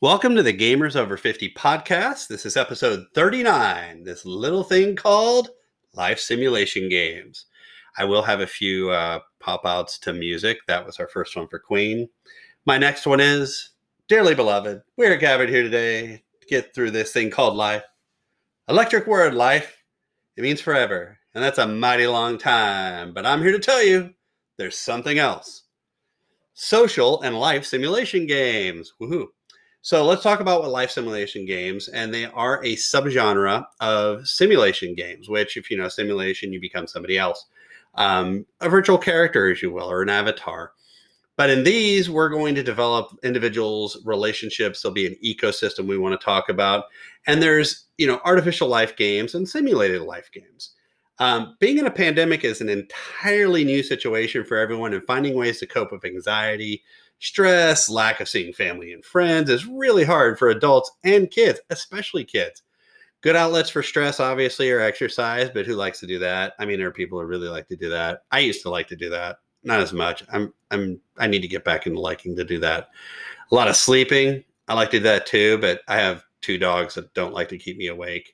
Welcome to the Gamers Over 50 podcast. This is episode 39, this little thing called Life Simulation Games. I will have a few uh, pop outs to music. That was our first one for Queen. My next one is Dearly Beloved. We're gathered here today to get through this thing called life. Electric word, life. It means forever, and that's a mighty long time. But I'm here to tell you there's something else social and life simulation games. Woohoo. So let's talk about what life simulation games, and they are a subgenre of simulation games. Which, if you know simulation, you become somebody else, um, a virtual character, as you will, or an avatar. But in these, we're going to develop individuals' relationships. There'll be an ecosystem we want to talk about, and there's you know artificial life games and simulated life games. Um, being in a pandemic is an entirely new situation for everyone, and finding ways to cope with anxiety, stress, lack of seeing family and friends is really hard for adults and kids, especially kids. Good outlets for stress, obviously, are exercise, but who likes to do that? I mean, there are people who really like to do that. I used to like to do that, not as much. I'm, I'm, I need to get back into liking to do that. A lot of sleeping, I like to do that too, but I have two dogs that don't like to keep me awake,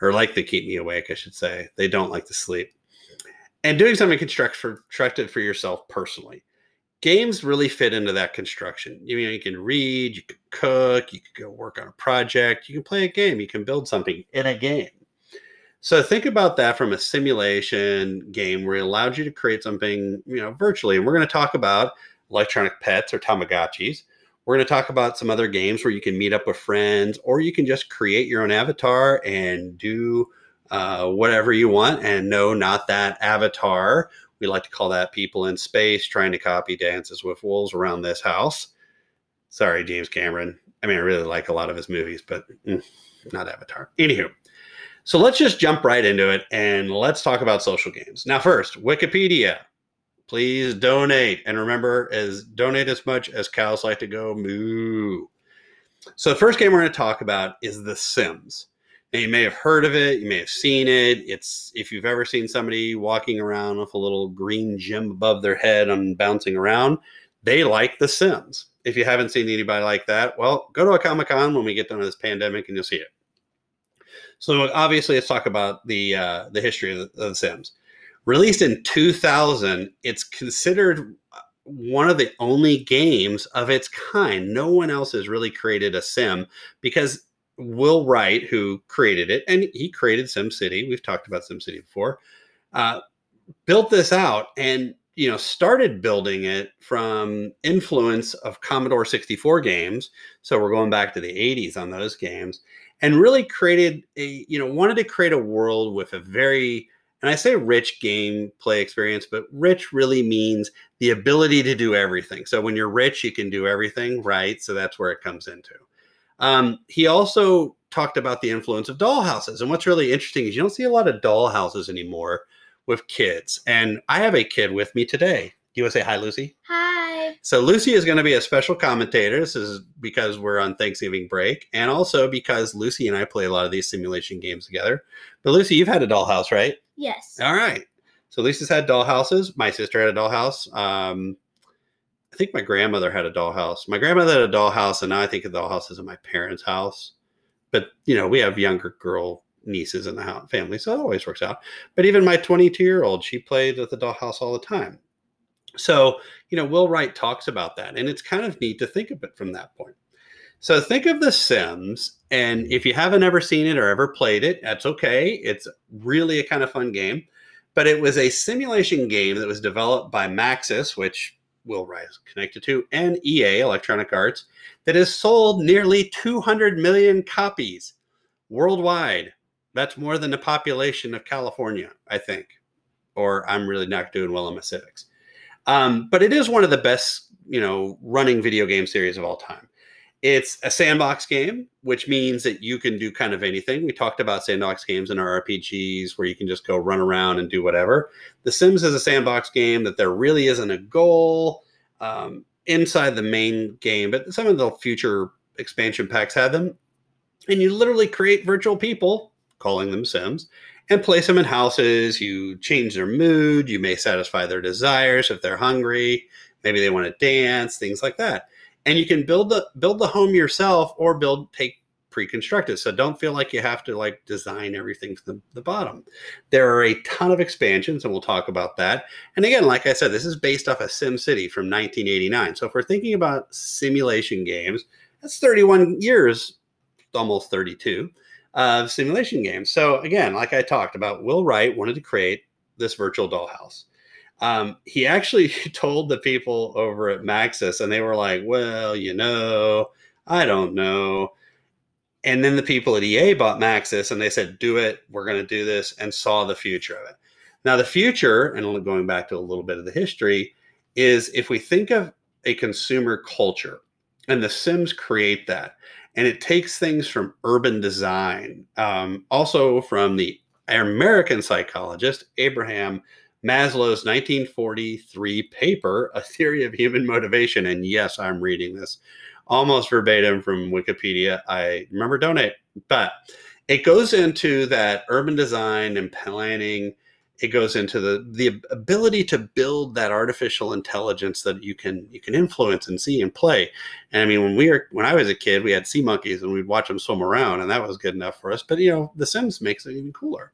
or like to keep me awake, I should say. They don't like to sleep. And doing something constructive for yourself personally games really fit into that construction. You know, you can read, you can cook, you can go work on a project, you can play a game, you can build something in a game. So think about that from a simulation game where it allows you to create something, you know, virtually. And we're going to talk about electronic pets or Tamagotchis. We're going to talk about some other games where you can meet up with friends or you can just create your own avatar and do uh, whatever you want. And no, not that avatar we like to call that people in space trying to copy dances with wolves around this house. Sorry, James Cameron. I mean, I really like a lot of his movies, but mm, not Avatar. Anywho, so let's just jump right into it and let's talk about social games. Now, first, Wikipedia. Please donate. And remember, as donate as much as cows like to go moo. So the first game we're going to talk about is The Sims. Now, you may have heard of it, you may have seen it. It's if you've ever seen somebody walking around with a little green gem above their head and bouncing around, they like The Sims. If you haven't seen anybody like that, well, go to a Comic Con when we get done with this pandemic and you'll see it. So obviously, let's talk about the uh, the history of the, of the Sims. Released in 2000, it's considered one of the only games of its kind. No one else has really created a sim because Will Wright, who created it, and he created SimCity. We've talked about SimCity before. Uh, built this out and you know started building it from influence of Commodore 64 games. So we're going back to the 80s on those games, and really created a you know wanted to create a world with a very and I say rich gameplay experience, but rich really means the ability to do everything. So when you're rich, you can do everything, right? So that's where it comes into. Um, he also talked about the influence of dollhouses. And what's really interesting is you don't see a lot of dollhouses anymore with kids. And I have a kid with me today. Do you want to say hi, Lucy? Hi. So Lucy is going to be a special commentator. This is because we're on Thanksgiving break, and also because Lucy and I play a lot of these simulation games together. But Lucy, you've had a dollhouse, right? Yes. All right. So Lucy's had dollhouses. My sister had a dollhouse. Um, I think my grandmother had a dollhouse. My grandmother had a dollhouse, and now I think of dollhouse as in my parents' house. But you know, we have younger girl nieces in the family, so it always works out. But even my 22 year old, she played at the dollhouse all the time. So you know, Will Wright talks about that, and it's kind of neat to think of it from that point. So think of The Sims, and if you haven't ever seen it or ever played it, that's okay. It's really a kind of fun game. But it was a simulation game that was developed by Maxis, which Will Wright's connected to, and EA, Electronic Arts, that has sold nearly 200 million copies worldwide. That's more than the population of California, I think. Or I'm really not doing well in my civics. Um, but it is one of the best, you know, running video game series of all time. It's a sandbox game, which means that you can do kind of anything. We talked about sandbox games in our RPGs where you can just go run around and do whatever. The Sims is a sandbox game that there really isn't a goal um, inside the main game, but some of the future expansion packs had them. And you literally create virtual people, calling them Sims, and place them in houses. You change their mood. You may satisfy their desires if they're hungry. Maybe they want to dance, things like that and you can build the build the home yourself or build take pre-constructed. So don't feel like you have to like design everything from the, the bottom. There are a ton of expansions and we'll talk about that. And again like i said this is based off of sim city from 1989 so if we're thinking about simulation games that's 31 years almost 32 of simulation games. So again like i talked about will wright wanted to create this virtual dollhouse um, he actually told the people over at Maxis, and they were like, "Well, you know, I don't know." And then the people at EA bought Maxis, and they said, "Do it. We're going to do this," and saw the future of it. Now, the future, and going back to a little bit of the history, is if we think of a consumer culture, and the Sims create that, and it takes things from urban design, um, also from the American psychologist Abraham Maslow's 1943 paper, A Theory of Human Motivation. And yes, I'm reading this almost verbatim from Wikipedia. I remember donate, but it goes into that urban design and planning. It goes into the the ability to build that artificial intelligence that you can you can influence and see and play. And I mean, when we were when I was a kid, we had sea monkeys and we'd watch them swim around, and that was good enough for us. But you know, The Sims makes it even cooler.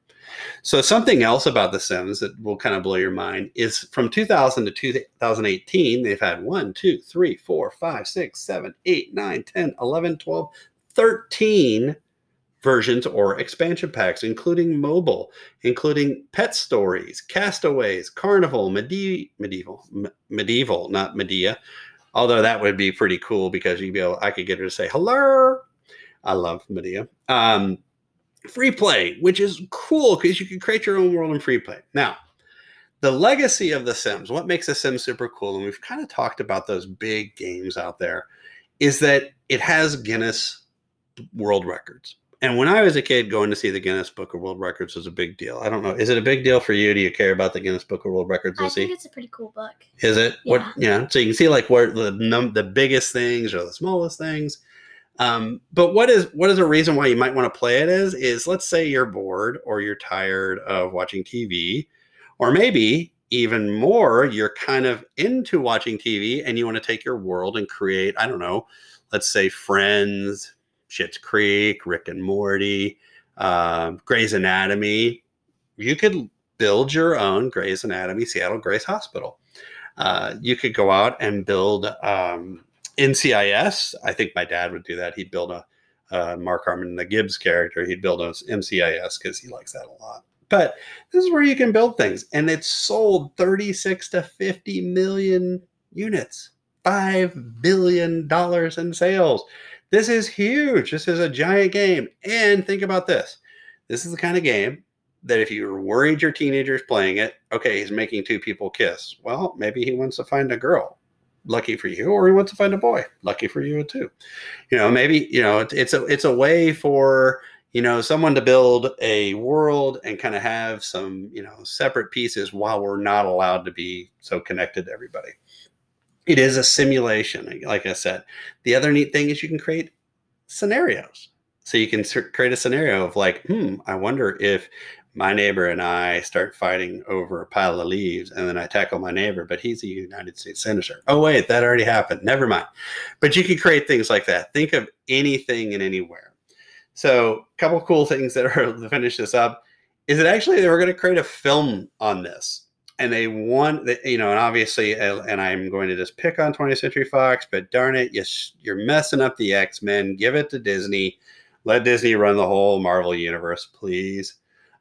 So something else about The Sims that will kind of blow your mind is from 2000 to 2018, they've had 1, 2, 3, 4, 5, 6, 7, 8, 9, 10, 11, 12, 13 versions or expansion packs, including mobile, including Pet Stories, Castaways, Carnival, Medi- Medieval, M- Medieval, not Madea. Although that would be pretty cool because you'd be able, I could get her to say hello. I love Madea. Um, free play, which is cool because you can create your own world in free play. Now, the legacy of The Sims, what makes The Sims super cool, and we've kind of talked about those big games out there, is that it has Guinness World Records. And when I was a kid, going to see the Guinness Book of World Records was a big deal. I don't know. Is it a big deal for you? Do you care about the Guinness Book of World Records? I think it's a pretty cool book. Is it? Yeah. What? Yeah. So you can see like where the num- the biggest things or the smallest things. Um, but what is what is a reason why you might want to play it is is let's say you're bored or you're tired of watching TV, or maybe even more you're kind of into watching TV and you want to take your world and create I don't know, let's say Friends, Schitt's Creek, Rick and Morty, um, Grey's Anatomy. You could build your own Grey's Anatomy Seattle Grace Hospital. Uh, you could go out and build um, NCIS. I think my dad would do that. He'd build a uh, Mark Harmon, the Gibbs character. He'd build a NCIS because he likes that a lot. But this is where you can build things, and it's sold 36 to 50 million units, five billion dollars in sales. This is huge. This is a giant game. And think about this: this is the kind of game that if you're worried your teenager's playing it, okay, he's making two people kiss. Well, maybe he wants to find a girl lucky for you or he wants to find a boy. Lucky for you too. You know maybe you know it's, a it's a way for you know someone to build a world and kind of have some you know separate pieces while we're not allowed to be so connected to everybody. It is a simulation like i said. The other neat thing is you can create scenarios. So you can create a scenario of like hmm i wonder if my neighbor and I start fighting over a pile of leaves, and then I tackle my neighbor, but he's a United States Senator. Oh, wait, that already happened. Never mind. But you can create things like that. Think of anything and anywhere. So, a couple cool things that are to finish this up is that actually they were going to create a film on this. And they want, you know, and obviously, and I'm going to just pick on 20th Century Fox, but darn it, you're messing up the X Men. Give it to Disney. Let Disney run the whole Marvel universe, please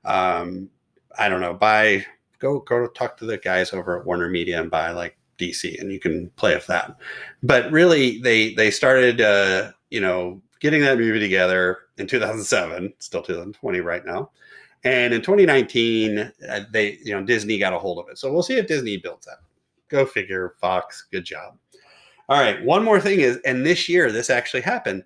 um, I don't know, buy go go talk to the guys over at Warner Media and buy like DC, and you can play with that. But really, they they started, uh, you know, getting that movie together in 2007, still 2020 right now, and in 2019, uh, they you know Disney got a hold of it. So we'll see if Disney builds that. Go figure, Fox. Good job. All right, one more thing is, and this year this actually happened.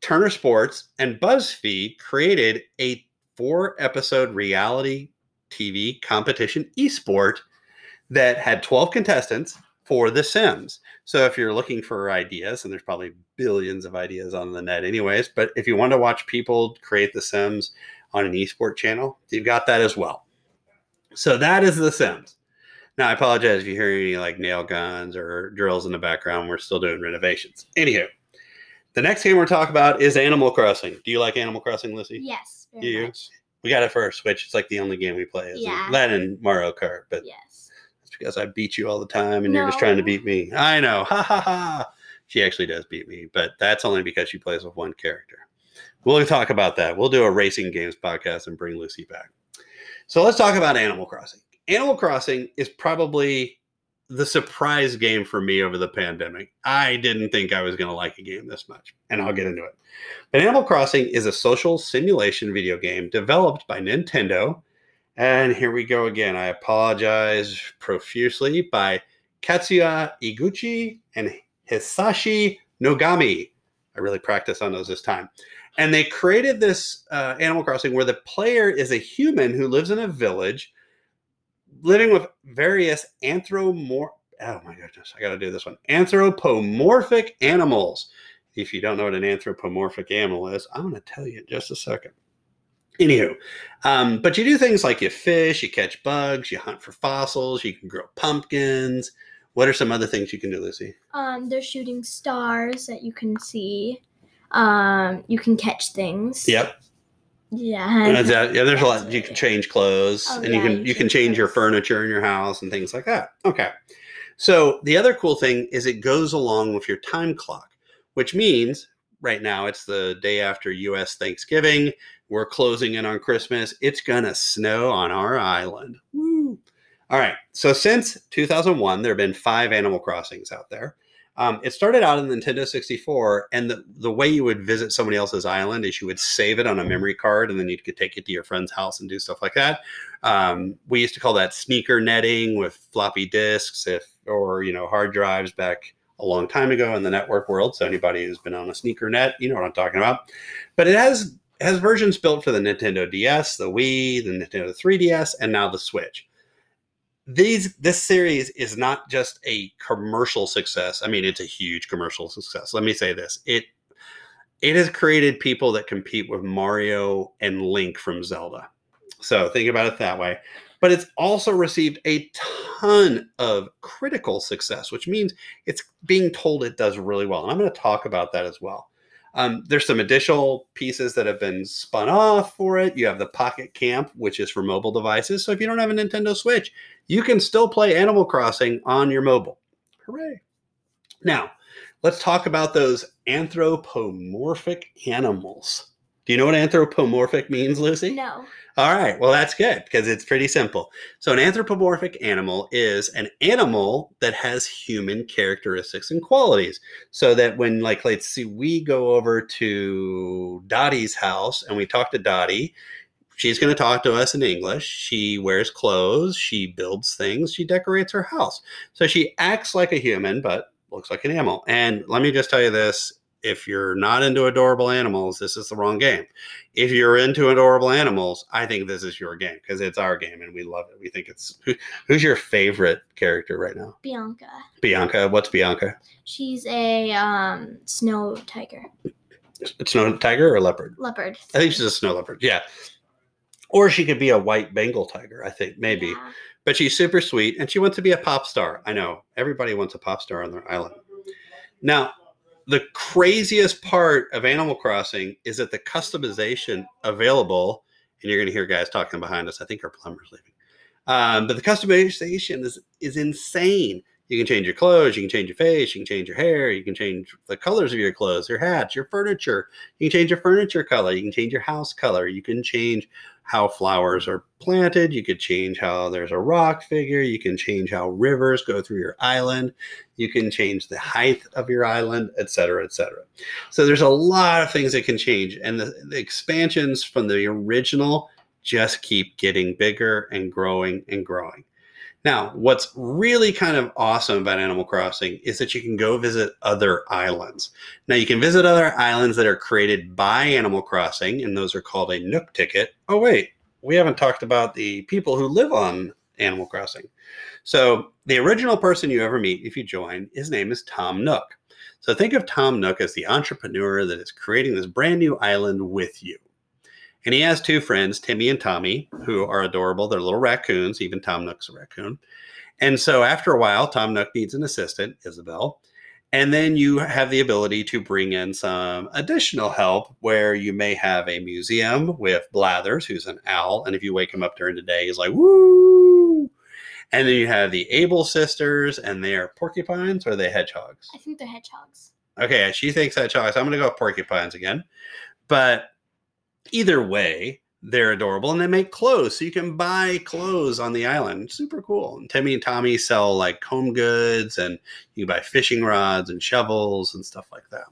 Turner Sports and BuzzFeed created a four episode reality TV competition esport that had 12 contestants for The Sims. So if you're looking for ideas, and there's probably billions of ideas on the net, anyways, but if you want to watch people create The Sims on an esport channel, you've got that as well. So that is The Sims. Now, I apologize if you hear any like nail guns or drills in the background. We're still doing renovations. Anywho, the next game we're talking about is Animal Crossing. Do you like Animal Crossing, Lissy? Yes, very you? much. We got it for our Switch. It's like the only game we play. Isn't Yeah. it? That and Mario Kart, but Yes. it's because I beat you all the time and you're just trying to beat me. I know. Ha ha ha. She actually does beat me, but that's only because she plays with one character. We'll talk about that. We'll do a racing games podcast and bring Lucy back. So let's talk about Animal Crossing. Animal Crossing is probably the surprise game for me over the pandemic. I didn't think I was going to like a game this much, and I'll get into it. But Animal Crossing is a social simulation video game developed by Nintendo. And here we go again. I apologize profusely by Katsuya Eguchi and Hisashi Nogami. I really practiced on those this time. And they created this uh, Animal Crossing where the player is a human who lives in a village living with various anthropomorph. Oh my goodness, I got to do this one. Anthropomorphic animals. If you don't know what an anthropomorphic animal is, I'm going to tell you in just a second. Anywho, um, but you do things like you fish, you catch bugs, you hunt for fossils, you can grow pumpkins. What are some other things you can do, Lucy? Um, there's shooting stars that you can see. Um, you can catch things. Yep. Yeah. And yeah, there's a lot. You can change clothes, Oh, and you can you you can change change your furniture in your house and things like that. Okay. So the other cool thing is it goes along with your time clock, which means right now it's the day after U.S. Thanksgiving. We're closing in on Christmas. It's gonna snow on our island. Woo! All right. So since 2001, there have been five Animal Crossings out there. Um, it started out in the Nintendo 64, and the, the way you would visit somebody else's island is you would save it on a memory card, and then you could take it to your friend's house and do stuff like that. Um, we used to call that sneaker netting with floppy disks, if or you know hard drives back a long time ago in the network world. So anybody who's been on a sneaker net, you know what I'm talking about. But it has has versions built for the Nintendo DS, the Wii, the Nintendo 3DS, and now the Switch these this series is not just a commercial success. I mean it's a huge commercial success. Let me say this. It it has created people that compete with mario and link from zelda. So think about it that way. But it's also received a ton of critical success which means it's being told it does really well. And i'm going to talk about that as well um, there's some additional pieces that have been spun off for it. You have the Pocket Camp, which is for mobile devices. So if you don't have a Nintendo Switch, you can still play Animal Crossing on your mobile. Hooray. Now, let's talk about those anthropomorphic animals. Do you know what anthropomorphic means, Lucy? No. All right. Well, that's good because it's pretty simple. So, an anthropomorphic animal is an animal that has human characteristics and qualities. So that when, like, let's see, we go over to Dottie's house and we talk to Dottie, she's going to talk to us in English. She wears clothes, she builds things, she decorates her house. So, she acts like a human, but looks like an animal. And let me just tell you this if you're not into adorable animals, this is the wrong game. If you're into adorable animals, I think this is your game because it's our game and we love it. We think it's who, who's your favorite character right now? Bianca. Bianca. What's Bianca? She's a um snow tiger. Snow tiger or leopard? Leopard. I think she's a snow leopard. Yeah. Or she could be a white Bengal tiger, I think, maybe. Yeah. But she's super sweet and she wants to be a pop star. I know. Everybody wants a pop star on their island. Now, the craziest part of Animal Crossing is that the customization available, and you're going to hear guys talking behind us. I think our plumber's leaving. Um, but the customization is is insane. You can change your clothes, you can change your face, you can change your hair, you can change the colors of your clothes, your hats, your furniture. You can change your furniture color, you can change your house color, you can change how flowers are planted, you could change how there's a rock figure, you can change how rivers go through your island, you can change the height of your island, et cetera, et cetera. So there's a lot of things that can change, and the, the expansions from the original just keep getting bigger and growing and growing. Now, what's really kind of awesome about Animal Crossing is that you can go visit other islands. Now, you can visit other islands that are created by Animal Crossing, and those are called a Nook ticket. Oh, wait, we haven't talked about the people who live on Animal Crossing. So, the original person you ever meet if you join, his name is Tom Nook. So, think of Tom Nook as the entrepreneur that is creating this brand new island with you. And he has two friends, Timmy and Tommy, who are adorable. They're little raccoons. Even Tom Nook's a raccoon. And so after a while, Tom Nook needs an assistant, Isabelle. And then you have the ability to bring in some additional help where you may have a museum with Blathers, who's an owl. And if you wake him up during the day, he's like, woo. And then you have the Able sisters, and they are porcupines or are they hedgehogs? I think they're hedgehogs. Okay, she thinks hedgehogs. I'm going to go with porcupines again. But either way, they're adorable and they make clothes. So you can buy clothes on the island. Super cool. And Timmy and Tommy sell like home goods and you buy fishing rods and shovels and stuff like that.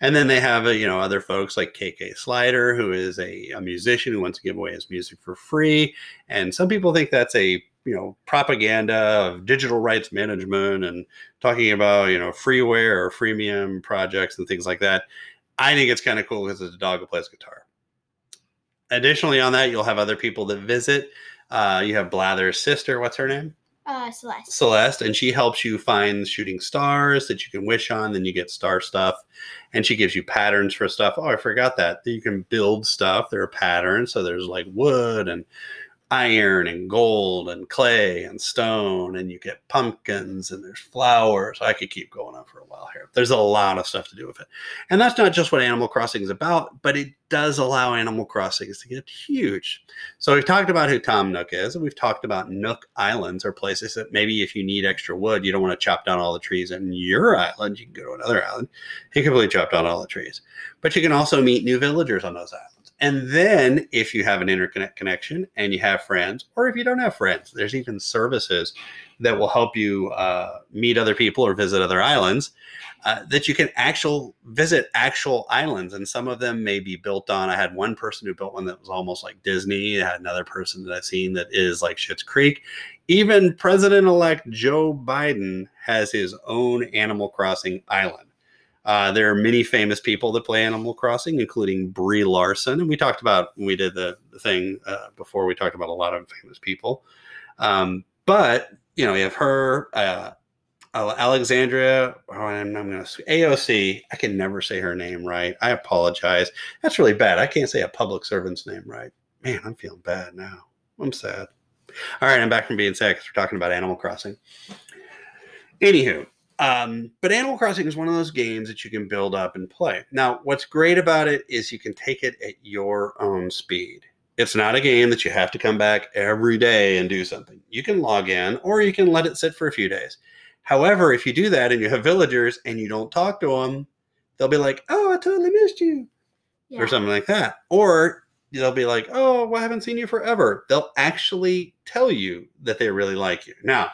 And then they have, uh, you know, other folks like KK Slider, who is a, a musician who wants to give away his music for free. And some people think that's a, you know, propaganda of digital rights management and talking about, you know, freeware or freemium projects and things like that. I think it's kind of cool because it's a dog who plays guitar. Additionally, on that, you'll have other people that visit. Uh, you have Blather's sister. What's her name? Uh, Celeste. Celeste, and she helps you find shooting stars that you can wish on. Then you get star stuff, and she gives you patterns for stuff. Oh, I forgot that. You can build stuff. There are patterns, so there's like wood and iron and gold and clay and stone, and you get pumpkins and there's flowers. I could keep going on for a while here. There's a lot of stuff to do with it. And that's not just what Animal Crossing is about, but it does allow Animal Crossings to get huge. So we've talked about who Tom Nook is, and we've talked about Nook Islands or places that maybe if you need extra wood, you don't want to chop down all the trees in your island, you can go to another island. You can completely chop down all the trees. But you can also meet new villagers on those islands. And then, if you have an internet connection and you have friends, or if you don't have friends, there's even services that will help you uh, meet other people or visit other islands. Uh, that you can actual visit actual islands, and some of them may be built on. I had one person who built one that was almost like Disney. I had another person that I've seen that is like Schitt's Creek. Even President-elect Joe Biden has his own Animal Crossing island. Uh, there are many famous people that play Animal Crossing, including Brie Larson, and we talked about when we did the, thing uh, before. We talked about a lot of famous people, um, but you know, you have her, uh, Alexandria. Oh, I'm, I'm going to AOC. I can never say her name right. I apologize. That's really bad. I can't say a public servant's name right. Man, I'm feeling bad now. I'm sad. All right, I'm back from being sad because we're talking about Animal Crossing. Anywho, um, but Animal Crossing is one of those games that you can build up and play. Now, what's great about it is you can take it at your own speed. It's not a game that you have to come back every day and do something. You can log in or you can let it sit for a few days. However, if you do that and you have villagers and you don't talk to them, they'll be like, oh, I totally missed you, yeah. or something like that. Or they'll be like, oh, well, I haven't seen you forever. They'll actually tell you that they really like you. Now,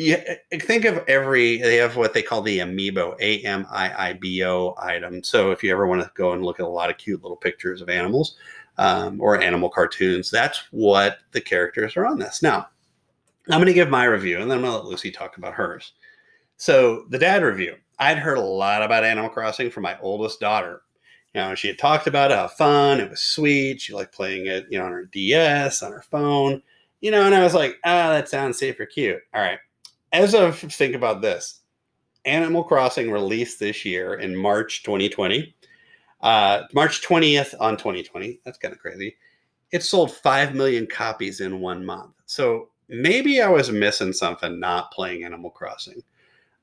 yeah, think of every they have what they call the amiibo a m i i b o item. So if you ever want to go and look at a lot of cute little pictures of animals um, or animal cartoons that's what the characters are on this. Now i'm going to give my review and then i'm going to let lucy talk about hers. So the dad review. I'd heard a lot about animal crossing from my oldest daughter. You know she had talked about how fun it was sweet she liked playing it you know on her ds on her phone you know and i was like ah oh, that sounds super cute. All right as of think about this, Animal Crossing released this year in March 2020. Uh, March 20th on 2020. That's kind of crazy. It sold 5 million copies in one month. So maybe I was missing something not playing Animal Crossing.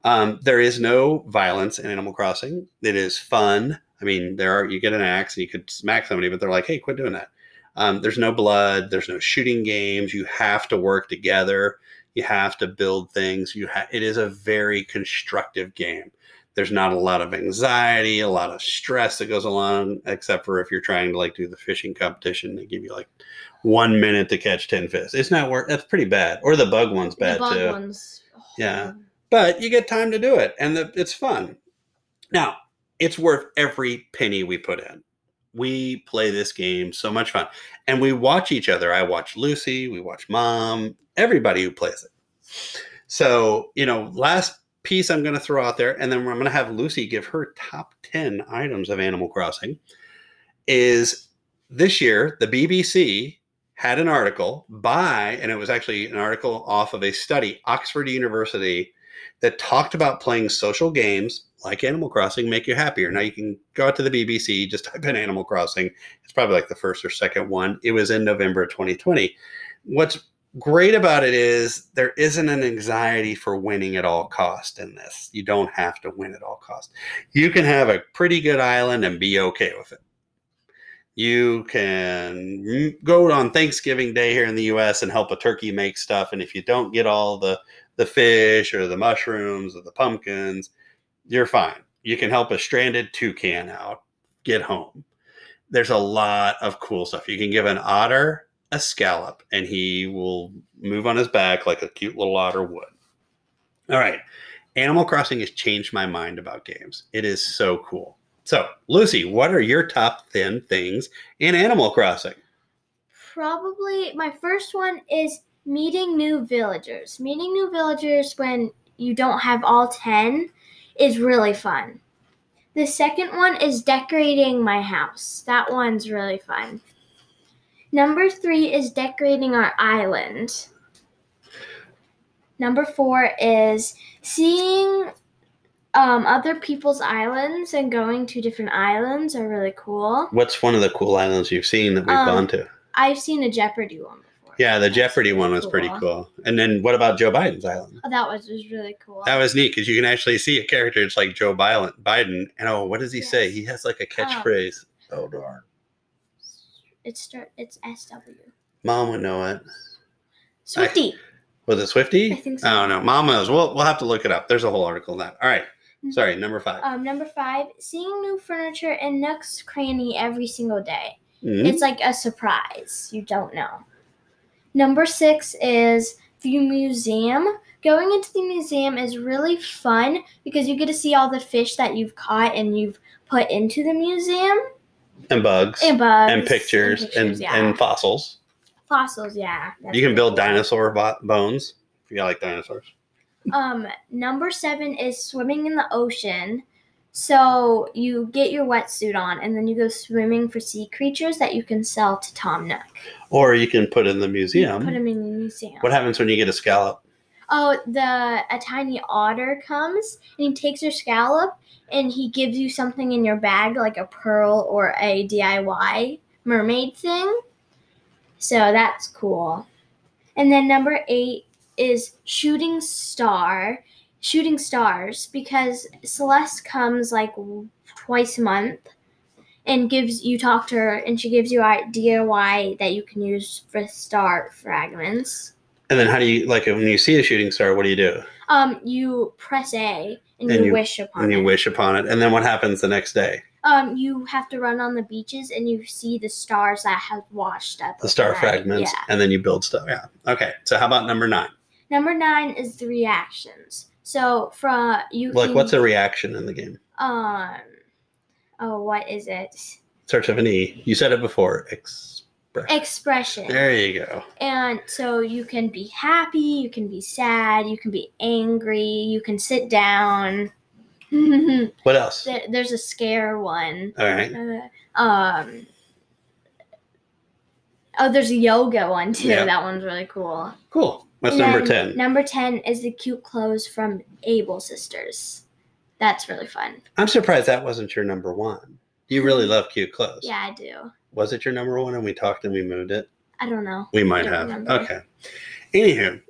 Um, there is no violence in Animal Crossing. It is fun. I mean, there are you get an axe and you could smack somebody, but they're like, "Hey, quit doing that." Um, there's no blood. There's no shooting games. You have to work together. You have to build things. You ha- it is a very constructive game. There's not a lot of anxiety, a lot of stress that goes along, except for if you're trying to like do the fishing competition. They give you like one minute to catch ten fish. It's not worth. That's pretty bad. Or the bug one's bad the bug too. Ones. Oh. Yeah, but you get time to do it, and the, it's fun. Now it's worth every penny we put in we play this game so much fun. And we watch each other. I watch lucy we watch mom everybody who plays it. So you know last piece i'm going to throw out there and then i'm going to have lucy give her top 10 items of animal crossing is this year the bbc had an article by and it was actually an article off of a study oxford university that talked about playing social games like Animal Crossing make you happier. Now you can go out to the BBC, just type in Animal Crossing. It's probably like the first or second one. It was in November 2020. What's great about it is there isn't an anxiety for winning at all cost in this. You don't have to win at all cost. You can have a pretty good island and be okay with it. You can go on Thanksgiving Day here in the US and help a turkey make stuff and if you don't get all the the fish or the mushrooms or the pumpkins, you're fine. You can help a stranded toucan out get home. There's a lot of cool stuff. You can give an otter a scallop and he will move on his back like a cute little otter would. All right. Animal Crossing has changed my mind about games. It is so cool. So, Lucy, what are your top 10 things in Animal Crossing? Probably my first one is meeting new villagers. Meeting new villagers when you don't have all 10 is really fun. The second one is decorating my house. That one's really fun. Number three is decorating our island. Number four is seeing um, other people's islands and going to different islands are really cool. What's one of the cool islands you've seen that we've Um, gone to? I've seen a Jeopardy one. Yeah, the That's Jeopardy one really was pretty cool. cool. And then what about Joe Biden's island? Oh, that was, was really cool. That was neat because you can actually see a character. It's like Joe Biden. Biden, and oh, what does he say? He has like a catchphrase. Oh darn! It's start. It's SW. Mom would know it. Swifty. Was it Swifty? I think so. I don't know. Mom knows. We'll we'll have to look it up. There's a whole article on that. All right. Mhm. Sorry, number five. Um, number five, seeing new furniture in Nook's Cranny every single day. Mhm. It's like a surprise. You don't know. Number six is the museum. Going into the museum is really fun because you get to see all the fish that you've caught and you've put into the museum and bugs and bugs and pictures and, pictures, yeah. and fossils. fossils. Yeah, You can build cool. dinosaur bo- bones if you like dinosaurs. Um, number seven is swimming in the ocean. So you get your wetsuit on and then you go swimming for sea creatures that you can sell to Tom Nook. Or you can put in the You museum. Put them in the museum. What happens when you get a scallop? Oh, the a tiny otter comes and he takes your scallop and he gives you something in your bag like a pearl or a DIY mermaid thing. So that's cool. And then number eight is shooting star, shooting stars because Celeste comes like twice a month and gives you talk to her and she gives you a DIY that you can use for star fragments. And then how do you like when you see a shooting star? What do you do? Um, you press A and, And you, you- wish upon And you it. wish upon it. And then what happens the next day? Um, you have to run on the beaches and you see the stars that have washed up. The star fragments. Yeah. And then you build stuff. Yeah. Okay. So how about number nine? Number nine is the reactions. So from you Like can, what's a reaction in the game? um oh what is it? Starts with an E. You said it before. Express. Expression. There you go. And so you can be happy, you can be sad, you can be angry, you can sit down. What else? there's a scare one. All right. Uh, um. Oh, there's a yoga one too. Yeah. That one's really cool. Cool. What's And number 10? Number ten is the cute clothes from Able Sisters. That's really fun. I'm surprised that wasn't your number one. You really mm-hmm. love cute clothes. Yeah, I do. Was it your number one and we talked and we moved it? I don't know. We might have. remember. Okay. Anywho,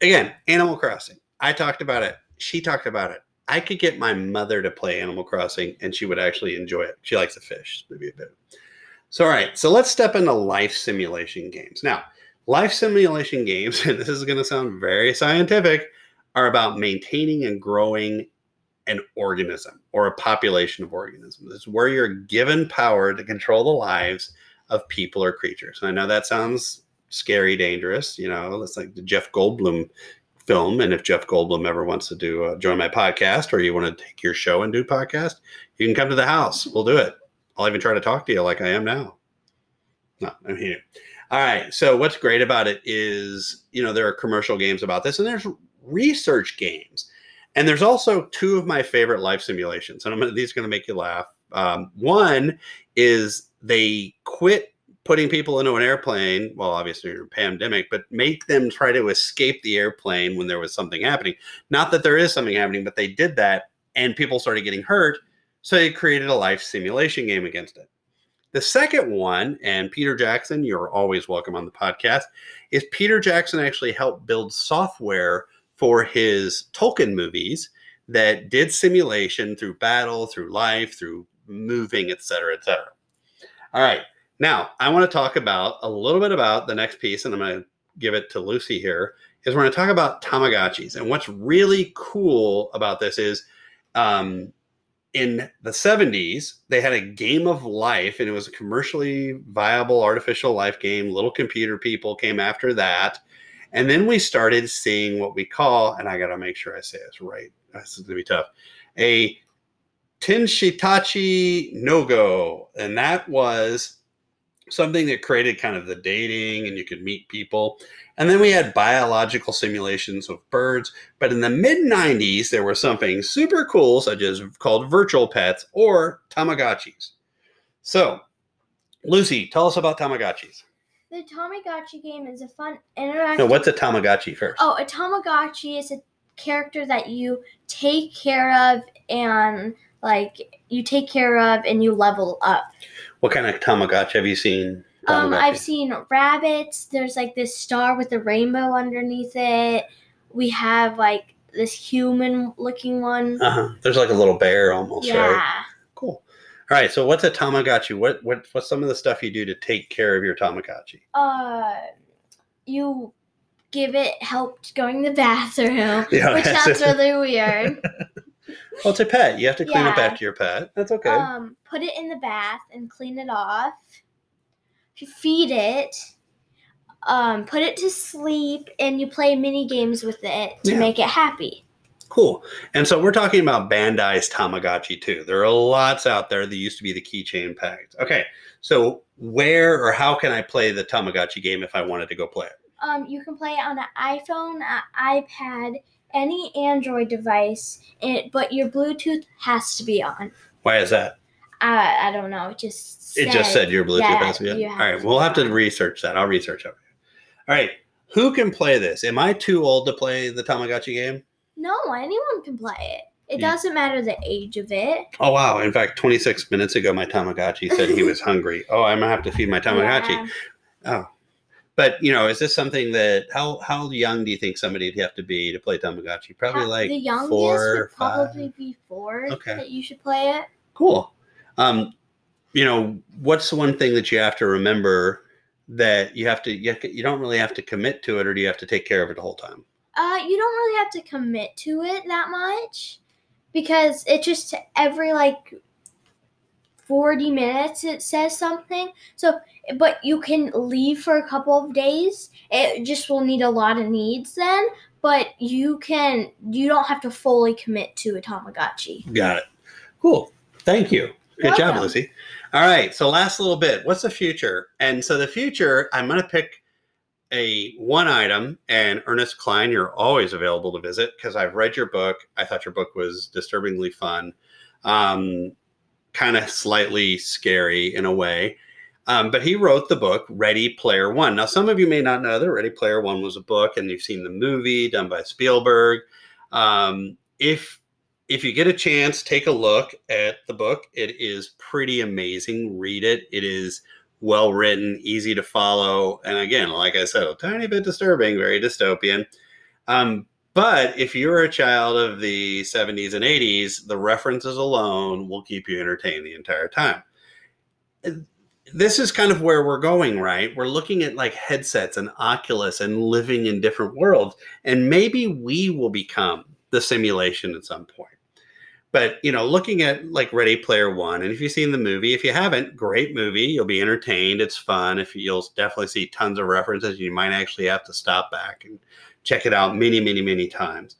again, Animal Crossing. I talked about it. She talked about it. I could get my mother to play Animal Crossing and she would actually enjoy it. She likes to fish, maybe a bit. So, all right. So let's step into life simulation games. Now, life simulation games, and this is going to sound very scientific, are about maintaining and growing an organism or a population of organisms. It's where you're given power to control the lives of people or creatures. And I know that sounds scary, dangerous. You know, it's like the Jeff Goldblum film. And if Jeff Goldblum ever wants to do uh, join my podcast, or you want to take your show and do podcast, you can come to the house. We'll do it. I'll even try to talk to you like I am now. No, I'm here. All right. So what's great about it is, you know, there are commercial games about this, and there's research games, and there's also two of my favorite life simulations, and I'm gonna, these are going to make you laugh. Um, one is they quit putting people into an airplane. Well, obviously during a pandemic, but make them try to escape the airplane when there was something happening. Not that there is something happening, but they did that, and people started getting hurt. So they created a life simulation game against it. The second one, and Peter Jackson, you're always welcome on the podcast, is Peter Jackson actually helped build software for his Tolkien movies that did simulation through battle, through life, through moving, et cetera, et cetera. All right. Now, I want to talk about a little bit about the next piece, and I'm going to give it to Lucy here. Is we're going to talk about Tamagotchis, and what's really cool about this is, um, in the 70s, they had a game of life, and it was a commercially viable artificial life game. Little computer people came after that, and then we started seeing what we call, and I got to make sure I say this right. This is going to be tough. A Tinshitachi no go, and that was something that created kind of the dating and you could meet people. And then we had biological simulations of birds. But in the mid 90s, there was something super cool, such as called virtual pets or Tamagotchis. So, Lucy, tell us about Tamagotchis. The Tamagotchi game is a fun interactive. No, what's a Tamagotchi first? Oh, a Tamagotchi is a character that you take care of and like you take care of and you level up. What kind of Tamagotchi have you seen? Um, I've seen rabbits. There's like this star with a rainbow underneath it. We have like this human looking one. Uh-huh. There's like a little bear almost, yeah. right? Cool. All right. So, what's a Tamagotchi? What what what's some of the stuff you do to take care of your Tamagotchi? Uh, you give it help going to the bathroom, Yeah, which that's sounds really weird. Well, it's a pet. You have to clean up Yeah. after your pet. That's okay. Um, put it in the bath and clean it off. Feed it. Um, put it to sleep, and you play mini games with it to Yeah. make it happy. Cool. And so we're talking about Bandai's Tamagotchi too. There are lots out there that used to be the keychain packs. Okay. So where or how can I play the Tamagotchi game if I wanted to go play it? Um, you can play it on an iPhone, an iPad, any Android device, it, but your Bluetooth has to be on. Why is that? I, I don't know. It just It just said your Bluetooth yeah, has to be on. you All right. We'll have to research that. I'll research it. All right. Who can play this? Am I too old to play the Tamagotchi game? No, anyone can play it. It Yeah. doesn't matter the age of it. Oh wow! In fact, 26 minutes ago, my Tamagotchi said he was hungry. Oh, I'm gonna have to feed my Tamagotchi. Yeah. Oh, but you know, is this something that how how young do you think somebody would have to be to play Tamagotchi? Probably like the youngest four would probably five. be four Okay. that you should play it. Cool. Um, you know, what's the one thing that you have to remember that you have to you, you don't really have to commit to it, or do you have to take care of it the whole time? Uh, you don't really have to commit to it that much because it just every like 40 minutes it says something. So, but you can leave for a couple of days. It just will need a lot of needs then, but you can you don't have to fully commit to a Tamagotchi. Got it. Cool. Thank you. Good job. Lucy. All right. So last little bit. What's the future? And so the future, I'm going to pick a one item. And Ernest Cline, you're always available to visit because I've read your book. I thought your book was disturbingly fun, um, kind of slightly scary in a way. Um, but he wrote the book Ready Player One. Now, some of you may not know that Ready Player One was a book, and you've seen the movie done by Spielberg. Um, if if you get a chance, take a look at the book. It is pretty amazing. Read it. It is well written, easy to follow, and again, like I said, a tiny bit disturbing, very dystopian. Um, but if you're a child of the 70s and 80s, the references alone will keep you entertained the entire time. This is kind of where we're going, right? We're looking at like headsets and Oculus and living in different worlds, and maybe we will become the simulation at some point. But you know, looking at like Ready Player One, and if you've seen the movie, if you haven't, great movie. You'll be entertained. It's fun. If you'll definitely see tons of references, you might actually have to stop back and check it out many, many, many times.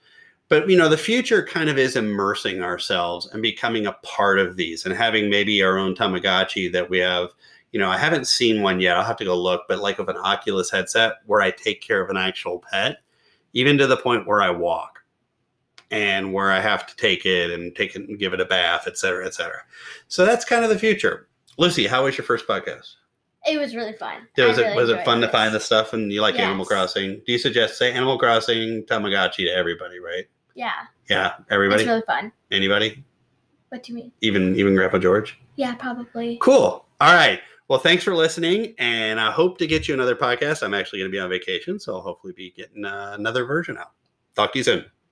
But you know, the future kind of is immersing ourselves and becoming a part of these, and having maybe our own Tamagotchi that we have. You know, I haven't seen one yet. I'll have to go look. But like of an Oculus headset where I take care of an actual pet, even to the point where I walk and where I have to take it and take it and give it a bath, et cetera, et cetera. So that's kind of the future. Lucy, how was your first podcast? It was really fun. Was I it really was it fun to find the stuff and you like Animal Crossing? Do you suggest say Animal Crossing, Tamagotchi to everybody, right? Yeah, Yeah, everybody, it's really fun. anybody, What do you mean? even even Grandpa George. Yeah, probably. Cool. All right. Well, thanks for listening, and I hope to get you another podcast. I'm actually going to be on vacation, so I'll hopefully be getting uh, another version out. Talk to you soon.